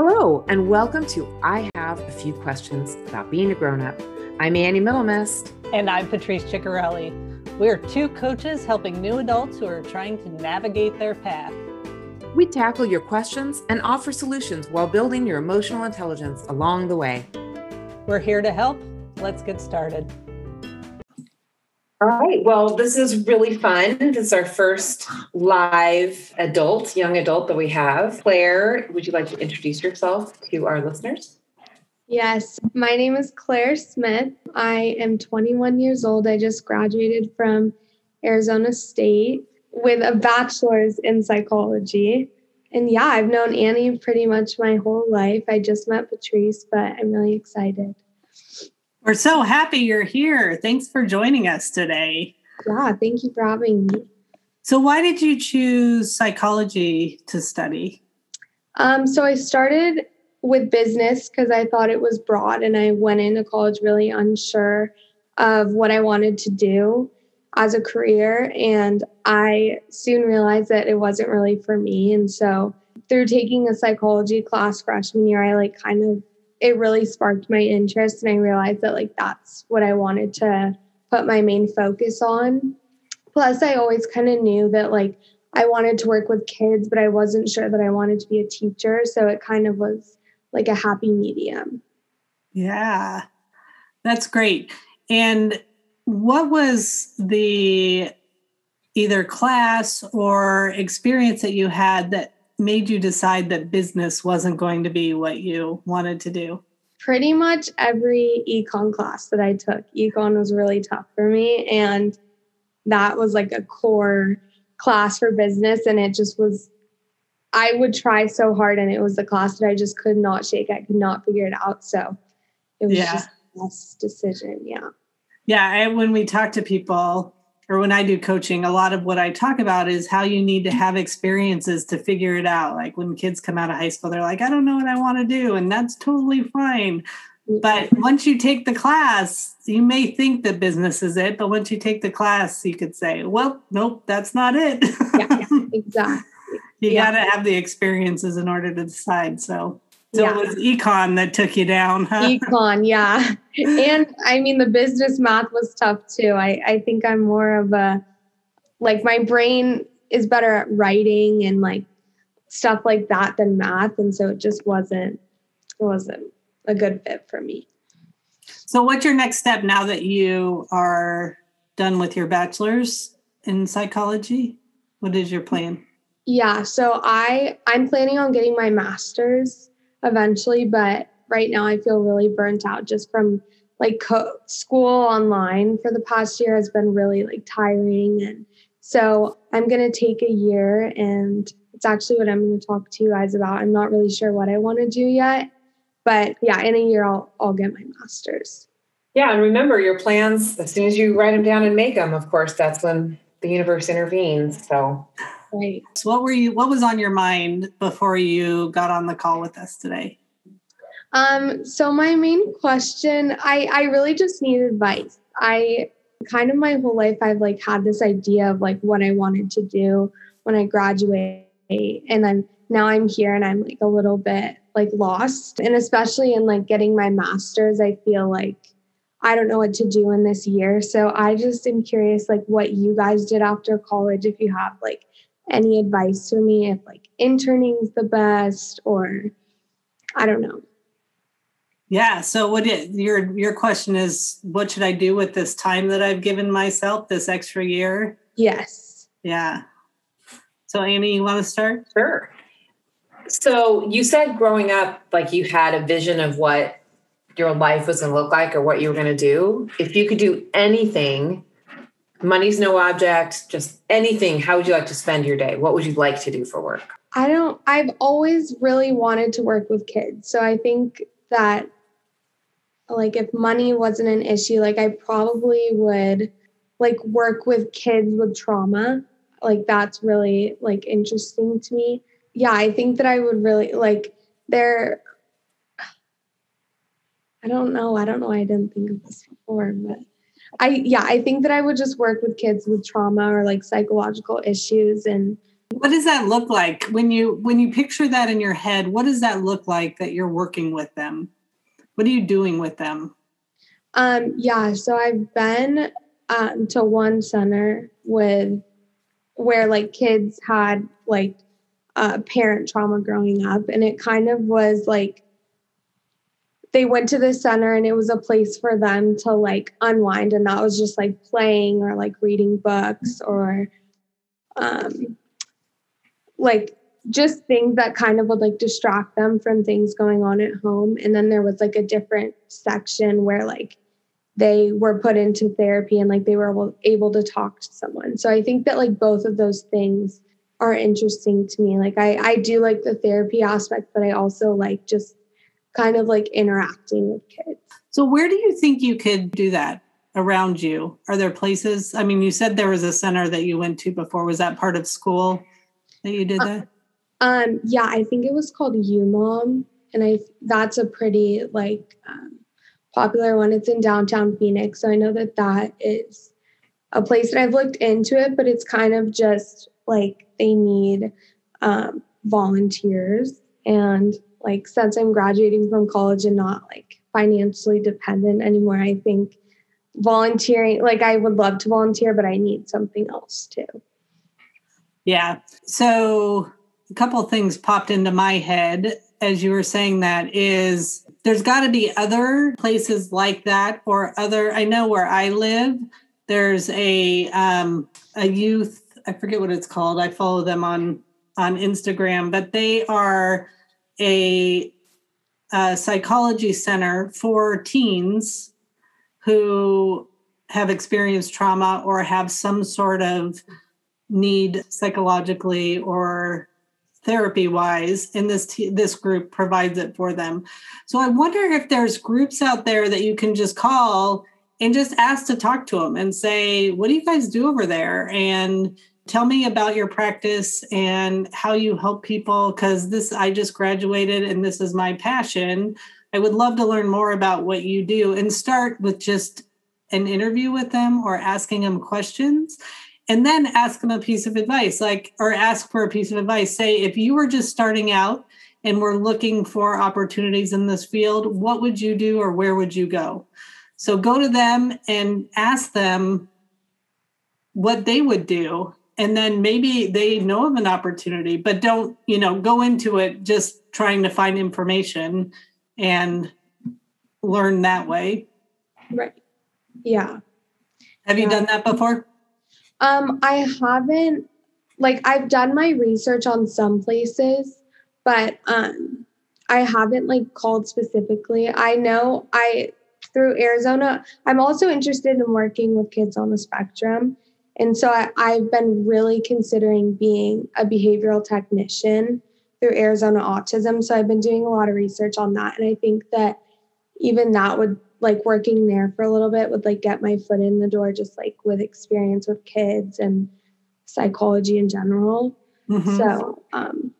Hello, and welcome to I Have a Few Questions About Being a Grown Up. I'm Annie Middlemist. And I'm Patrice Ciccarelli. We're two coaches helping new adults who are trying to navigate their path. We tackle your questions and offer solutions while building your emotional intelligence along the way. We're here to help. Let's get started. All right. Well, this is really fun. This is our first live adult, young adult that we have. Claire, would you like to introduce yourself to our listeners? Yes, my name is Claire Smith. I am 21 years old. I just graduated from Arizona State with a bachelor's in psychology. And yeah, I've known Annie pretty much my whole life. I just met Patrice, but I'm really excited. We're so happy you're here. Thanks for joining us today. Yeah, thank you for having me. So, why did you choose psychology to study? Um, so, I started with business because I thought it was broad, and I went into college really unsure of what I wanted to do as a career. And I soon realized that it wasn't really for me. And so, through taking a psychology class freshman year, I like kind of it really sparked my interest and I realized that like that's what I wanted to put my main focus on. Plus I always kind of knew that like I wanted to work with kids, but I wasn't sure that I wanted to be a teacher, so it kind of was like a happy medium. Yeah. That's great. And what was the either class or experience that you had that made you decide that business wasn't going to be what you wanted to do? Pretty much every econ class that I took. Econ was really tough for me. And that was like a core class for business. And it just was, I would try so hard. And it was the class that I just could not shake. I could not figure it out. So it was yeah. just the best decision. Yeah. Yeah. I, when we talk to people, or when I do coaching, a lot of what I talk about is how you need to have experiences to figure it out. Like when kids come out of high school, they're like, I don't know what I want to do. And that's totally fine. But mm-hmm. once you take the class, you may think that business is it. But once you take the class, you could say, well, nope, that's not it. yeah, exactly. you yeah. got to have the experiences in order to decide. So so yeah. it was econ that took you down, huh? Econ, yeah. and I mean, the business math was tough too. I, I think I'm more of a, like, my brain is better at writing and like stuff like that than math. And so it just wasn't, it wasn't a good fit for me. So, what's your next step now that you are done with your bachelor's in psychology? What is your plan? Yeah, so I I'm planning on getting my master's eventually, but right now I feel really burnt out just from like co- school online for the past year has been really like tiring and so I'm going to take a year and it's actually what I'm going to talk to you guys about. I'm not really sure what I want to do yet, but yeah, in a year I'll I'll get my masters. Yeah, and remember your plans as soon as you write them down and make them, of course, that's when the universe intervenes. So Right. So what were you what was on your mind before you got on the call with us today? Um, so my main question, I, I really just need advice. I kind of my whole life I've like had this idea of like what I wanted to do when I graduate. And then now I'm here and I'm like a little bit like lost. And especially in like getting my master's, I feel like I don't know what to do in this year. So I just am curious like what you guys did after college, if you have like any advice to me if like interning is the best or I don't know. Yeah. So what it, your your question is what should I do with this time that I've given myself this extra year? Yes. Yeah. So Annie, you want to start? Sure. So you said growing up like you had a vision of what your life was going to look like or what you were going to do. If you could do anything money's no object, just anything. How would you like to spend your day? What would you like to do for work? I don't, I've always really wanted to work with kids. So I think that, like, if money wasn't an issue, like, I probably would like work with kids with trauma. Like, that's really like interesting to me. Yeah, I think that I would really like, there, I don't know. I don't know. I didn't think of this before, but I yeah, I think that I would just work with kids with trauma or like psychological issues and What does that look like when you when you picture that in your head? What does that look like that you're working with them? What are you doing with them? Um, yeah, so I've been um, to one center with where like kids had like uh, parent trauma growing up, and it kind of was like they went to the center and it was a place for them to like unwind, and that was just like playing or like reading books or um, like just things that kind of would like distract them from things going on at home. And then there was like a different section where like they were put into therapy and like they were able, able to talk to someone. So I think that like both of those things are interesting to me. Like I I do like the therapy aspect, but I also like just kind of like interacting with kids. So where do you think you could do that around you? Are there places? I mean, you said there was a center that you went to before. Was that part of school that you did that? Um, yeah, I think it was called UMOM, and I that's a pretty like um, popular one. It's in downtown Phoenix, so I know that that is a place that I've looked into it, but it's kind of just like they need um, volunteers, and like since I'm graduating from college and not like financially dependent anymore, I think volunteering like I would love to volunteer, but I need something else too. Yeah. So a couple of things popped into my head as you were saying that is there's got to be other places like that or other i know where i live there's a um, a youth i forget what it's called i follow them on on instagram but they are a, a psychology center for teens who have experienced trauma or have some sort of need psychologically or therapy wise and this t- this group provides it for them. So i wonder if there's groups out there that you can just call and just ask to talk to them and say what do you guys do over there? And tell me about your practice and how you help people because this i just graduated and this is my passion. I would love to learn more about what you do and start with just an interview with them or asking them questions and then ask them a piece of advice like or ask for a piece of advice. Say if you were just starting out and we're looking for opportunities in this field what would you do or where would you go? So go to them and ask them what they would do and then maybe they know of an opportunity but don't you know go into it just trying to find information and learn that way right yeah have you yeah. done that before um, I haven't like I've done my research on some places, but um I haven't like called specifically. I know I through Arizona, I'm also interested in working with kids on the spectrum. And so I, I've been really considering being a behavioral technician through Arizona Autism. So I've been doing a lot of research on that. And I think that even that would like working there for a little bit would like get my foot in the door just like with experience with kids and psychology in general mm-hmm. so um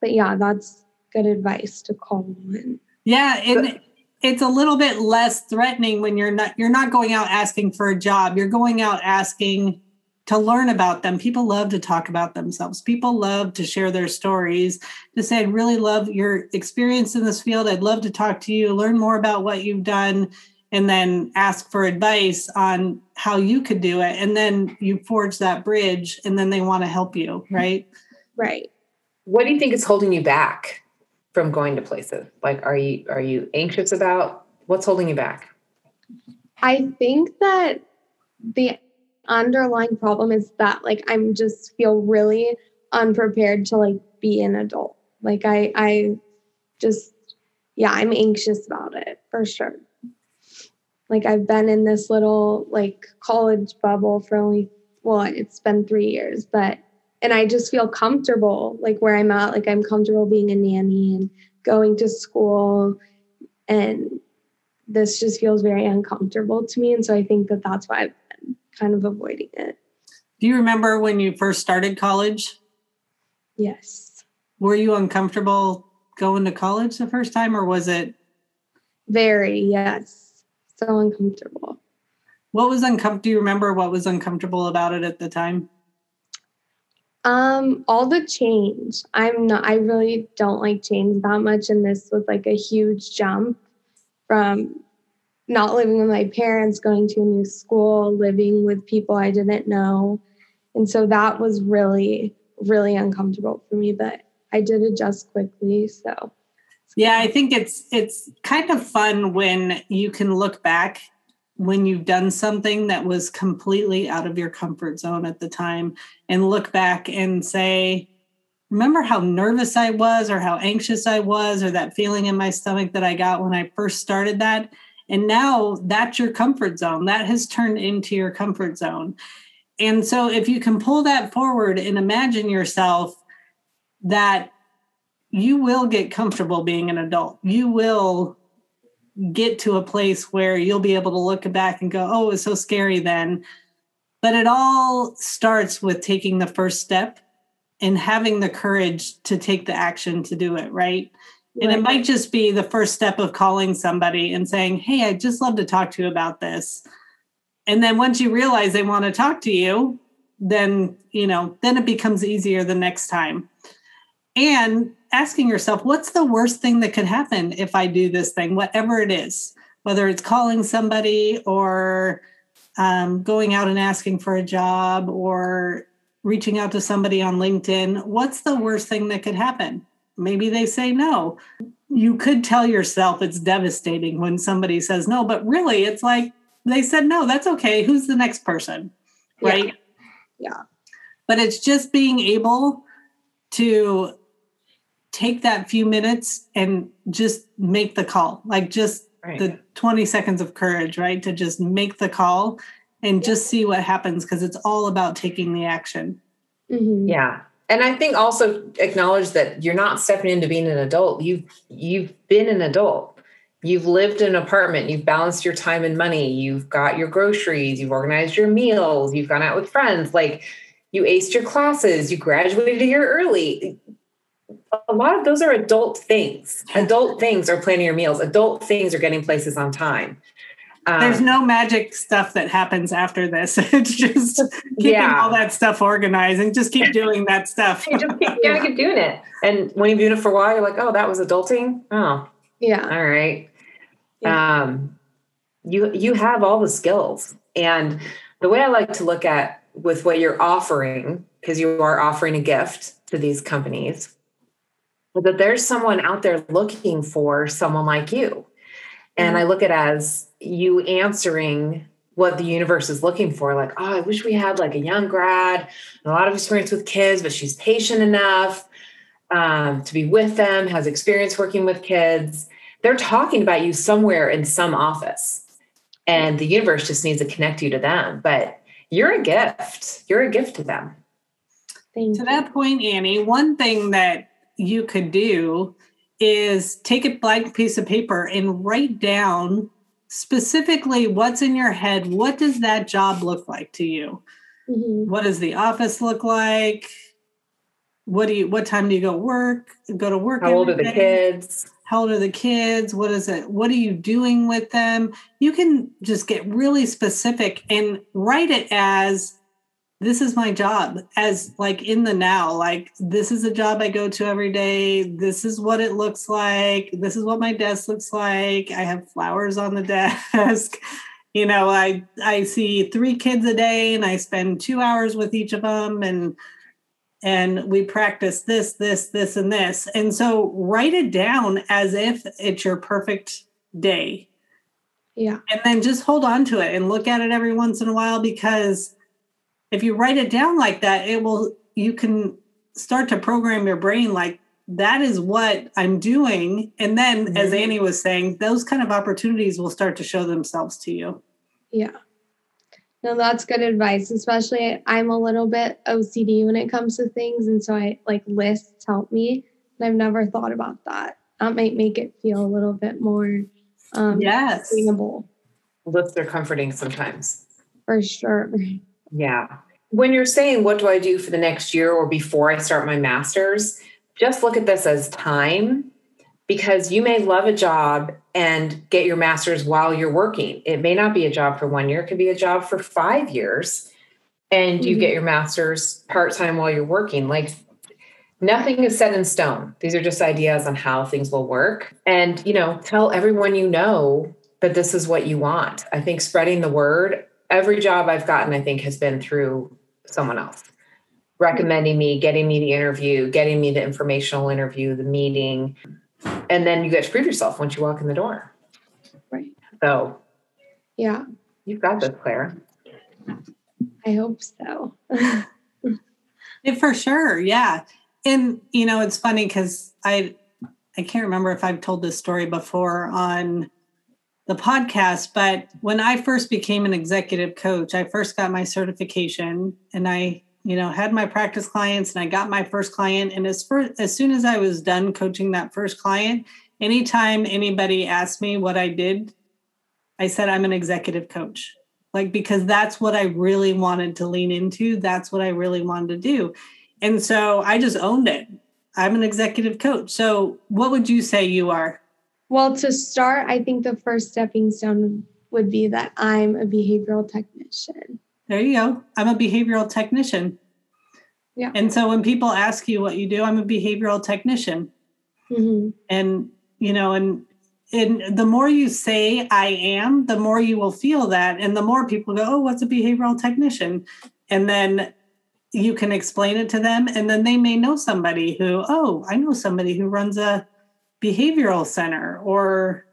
but yeah that's good advice to call in yeah and it's a little bit less threatening when you're not you're not going out asking for a job you're going out asking to learn about them. People love to talk about themselves. People love to share their stories, to say, I'd really love your experience in this field. I'd love to talk to you, learn more about what you've done, and then ask for advice on how you could do it. And then you forge that bridge, and then they want to help you, mm-hmm. right? Right. What do you think is holding you back from going to places? Like, are you are you anxious about what's holding you back? I think that the underlying problem is that like I'm just feel really unprepared to like be an adult. Like I I just yeah, I'm anxious about it for sure. Like I've been in this little like college bubble for only well, it's been 3 years, but and I just feel comfortable like where I'm at, like I'm comfortable being a nanny and going to school and this just feels very uncomfortable to me and so I think that that's why I've kind of avoiding it. Do you remember when you first started college? Yes. Were you uncomfortable going to college the first time or was it? Very, yes. So uncomfortable. What was uncomfortable? Do you remember what was uncomfortable about it at the time? Um, all the change. I'm not I really don't like change that much and this was like a huge jump from not living with my parents, going to a new school, living with people I didn't know. And so that was really, really uncomfortable for me, but I did adjust quickly. So yeah, I think it's it's kind of fun when you can look back when you've done something that was completely out of your comfort zone at the time and look back and say, remember how nervous I was or how anxious I was or that feeling in my stomach that I got when I first started that? And now that's your comfort zone. That has turned into your comfort zone. And so if you can pull that forward and imagine yourself that you will get comfortable being an adult. You will get to a place where you'll be able to look back and go, oh, it was so scary then. But it all starts with taking the first step and having the courage to take the action to do it, right? And it might just be the first step of calling somebody and saying, Hey, I'd just love to talk to you about this. And then once you realize they want to talk to you, then, you know, then it becomes easier the next time. And asking yourself, what's the worst thing that could happen if I do this thing, whatever it is, whether it's calling somebody or um, going out and asking for a job or reaching out to somebody on LinkedIn, what's the worst thing that could happen? Maybe they say no. You could tell yourself it's devastating when somebody says no, but really it's like they said no, that's okay. Who's the next person? Right? Yeah. yeah. But it's just being able to take that few minutes and just make the call. Like just right. the 20 seconds of courage, right? To just make the call and just see what happens because it's all about taking the action. Mm-hmm. Yeah and I think also acknowledge that you're not stepping into being an adult. You've you've been an adult. You've lived in an apartment. You've balanced your time and money. You've got your groceries. You've organized your meals. You've gone out with friends. Like you aced your classes. You graduated a year early. A lot of those are adult things. Adult things are planning your meals. Adult things are getting places on time. Um, There's no magic stuff that happens after this. it's just keeping yeah. all that stuff organized and just keep doing that stuff. you just keep, you keep doing it. And when you've been doing it for a while, you're like, oh, that was adulting. Oh, yeah. All right. Yeah. Um, you you have all the skills, and the way I like to look at with what you're offering, because you are offering a gift to these companies, is that there's someone out there looking for someone like you. And mm-hmm. I look at as you answering what the universe is looking for. Like oh i wish we had like a young grad a lot of experience with kids but she's patient enough um, to be with them has experience working with kids. They're talking about you somewhere in some office and the universe just needs to connect you to them. But you're a gift. You're a gift to them. Thank to you. that point annie one thing that you could do is take a blank piece of paper and write down specifically what's in your head? What does that job look like to you? Mm-hmm. what does the office look like? What do you what time do you go work go to work how old are the kids? How old are the kids? What is it what are you doing with them? You can just get really specific and write it as this is my job as like in the now like this is a job i go to every day. This is what it looks like. This is what my desk looks like. I have flowers on the desk. You know i i see three kids a day and i spend two hours with each of them and and we practice this this this and this. And so write it down as if it's your perfect day. Yeah. And then just hold on to it and look at it every once in a while because if you write it down like that, it will, you can start to program your brain like that is what I'm doing. And then, mm-hmm. as Annie was saying, those kind of opportunities will start to show themselves to you. Yeah. No, that's good advice. Especially, I'm a little bit OCD when it comes to things. And so I like lists help me. And I've never thought about that. That might make it feel a little bit more um, yes. sustainable. Lists are comforting sometimes. For sure. Yeah. When you're saying, what do I do for the next year or before I start my master's, just look at this as time because you may love a job and get your master's while you're working. It may not be a job for one year, it could be a job for five years. and you Mhm. get your master's part time while you're working. Like nothing is set in stone. These are just ideas on how things will work. And, you know, tell everyone you know that this is what you want. I think spreading the word, every job I've gotten, I think, has been through someone else recommending me, getting me the interview, getting me the informational interview, the meeting. And then you get to prove yourself once you walk in the door. Right. So Yeah. you've got this, Claire. I hope so. Yeah, for sure. Yeah. And you know, it's funny because I I can't remember if I've told this story before on the podcast, but when I first became an executive coach, I first got my certification and I, you know, had my practice clients and I got my first client. And as as soon as I was done coaching that first client, anytime anybody asked me what I did, I said I'm an executive coach like because that's what I really wanted to lean into. That's what I really wanted to do. And so I just owned it. I'm an executive coach. So what would you say you are? Well, to start, I think the first stepping stone would be that I'm a behavioral technician. There you go. I'm a behavioral technician. Yeah. And so when people ask you what you do, I'm a behavioral technician. hmm And you know, and and the more you say I am, the more you will feel that. And the more people go, Oh, what's a behavioral technician? And then you can explain it to them. And then they may know somebody who, oh, I know somebody who runs a behavioral center or,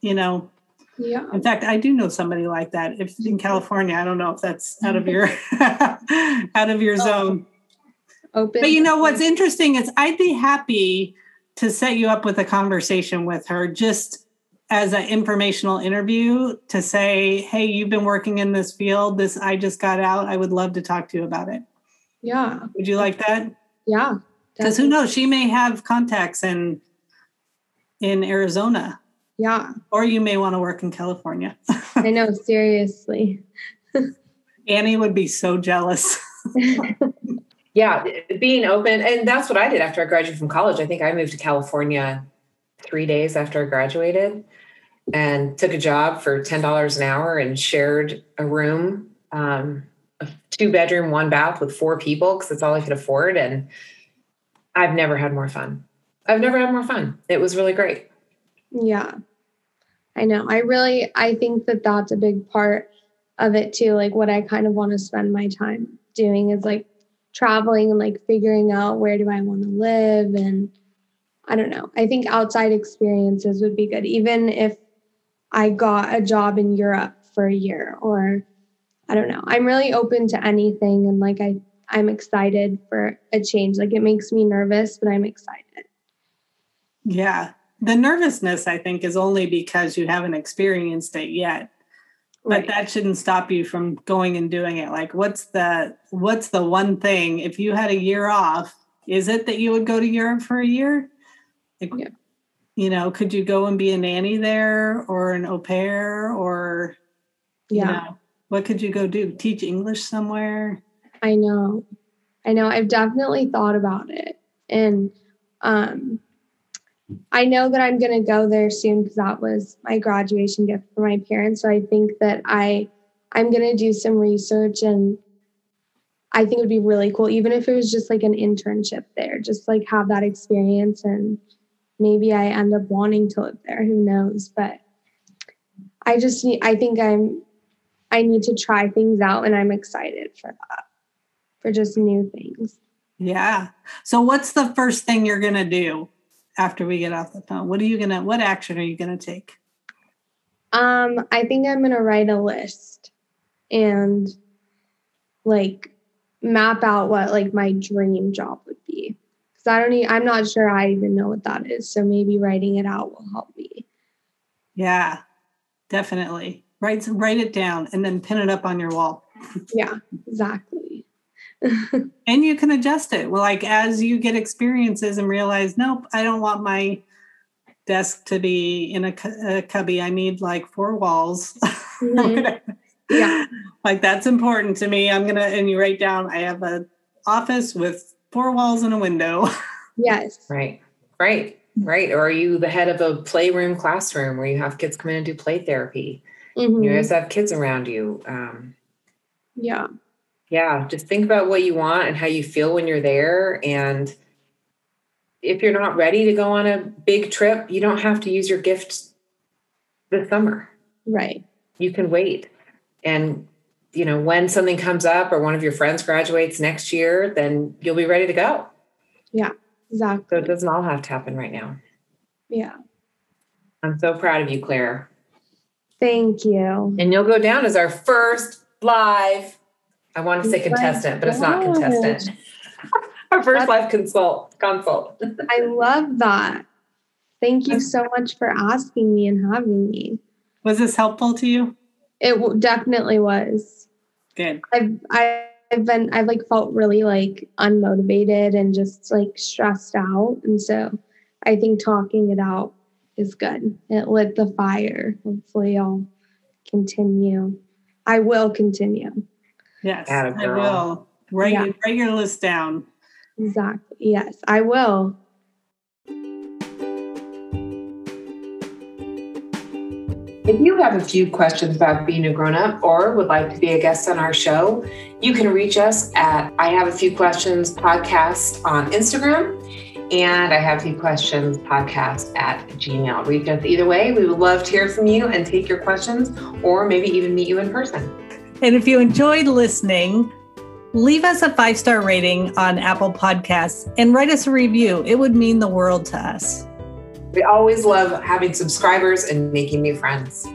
you know, Yeah. in fact, I do know somebody like that. If in California, I don't know if that's out of your out of your oh. zone. Open. But you know what's interesting is I'd be happy to set you up with a conversation with her just as an informational interview to say, "Hey, you've been working in this field. This I just got out. I would love to talk to you about it." Yeah. Would you like that? Yeah. Because who knows, she may have contacts in in Arizona, Yeah. or you may want to work in California. I know. Seriously. Annie would be so jealous. Yeah, being open. And that's what I did after I graduated from college. I think I moved to California three days after I graduated and took a job for $10 an hour and shared a room, um, a two bedroom, one bath with four people because that's all I could afford. And I've never had more fun. I've never had more fun. It was really great. Yeah. I know. I really I think that that's a big part of it too. Like what I kind of want to spend my time doing is like traveling and like figuring out where do I want to live and I don't know. I think outside experiences would be good even if I got a job in Europe for a year or I don't know. I'm really open to anything and like I I'm excited for a change. Like it makes me nervous, but I'm excited. Yeah. The nervousness, I think, is only because you haven't experienced it yet. But that shouldn't stop you from going and doing it. Like what's the what's the one thing if you had a year off, is it that you would go to Europe for a year? Like, Yeah. You know, could you go and be a nanny there or an au pair or you yeah. know, what could you go do? Teach English somewhere? I know. I know. I've definitely thought about it. And um I know that I'm going to go there soon because that was my graduation gift for my parents. So I think that I I'm going to do some research and I think it would be really cool even if it was just like an internship there, just like have that experience and maybe I end up wanting to live there, who knows, but I just need I think I'm I need to try things out and I'm excited for that. For just new things. Yeah. So what's the first thing you're gonna do after we get off the phone? What are you gonna what action are you gonna take? Um, I think I'm gonna write a list and like map out what like my dream job would be. Cause I don't Need, I'm not sure I even know what that is. So maybe writing it out will help me. Yeah, definitely. Write write it down and then pin it up on your wall. Yeah, exactly. And you can adjust it. Well, like as you get experiences and realize, nope, I don't want my desk to be in a, a cubby. I need like four walls. Mhm. Yeah. Like that's important to me. I'm gonna and you write down. I have a office with four walls and a window. Yes. Right. Right. Right. Or are you the head of a playroom classroom where you have kids come in and do play therapy? Mhm. You always have kids around you. Um, Yeah. Yeah, just think about what you want and how you feel when you're there. And if you're not ready to go on a big trip, you don't have to use your gift this summer. Right. You can wait. And you know, when something comes up or one of your friends graduates next year, then you'll be ready to go. Yeah, exactly. So it doesn't all have to happen right now. Yeah. I'm so proud of you, Claire. Thank you. And you'll go down as our first live, I want to say contestant, but it's not contestant. our first That's- live consult consult. I love that. Thank you so much for asking me and having me. Was this helpful to you? It w- definitely was. Good. I've I- I've been I've like felt really like unmotivated and just like stressed out, and so I think talking it out is good. It lit the fire. Hopefully, I'll continue. I will continue. Yes, Atta I girl. will. Write, Yeah. write your list down. Exactly. Yes, I will. If you have a few questions about being a grown up or would like to be a guest on our show, you can reach us at I Have a Few Questions podcast on Instagram and I Have a Few Questions podcast at Gmail. Reach us either way. We would love to hear from you and take your questions or maybe even meet you in person. And if you enjoyed listening, leave us a five star rating on Apple Podcasts and write us a review. It would mean the world to us. We always love having subscribers and making new friends.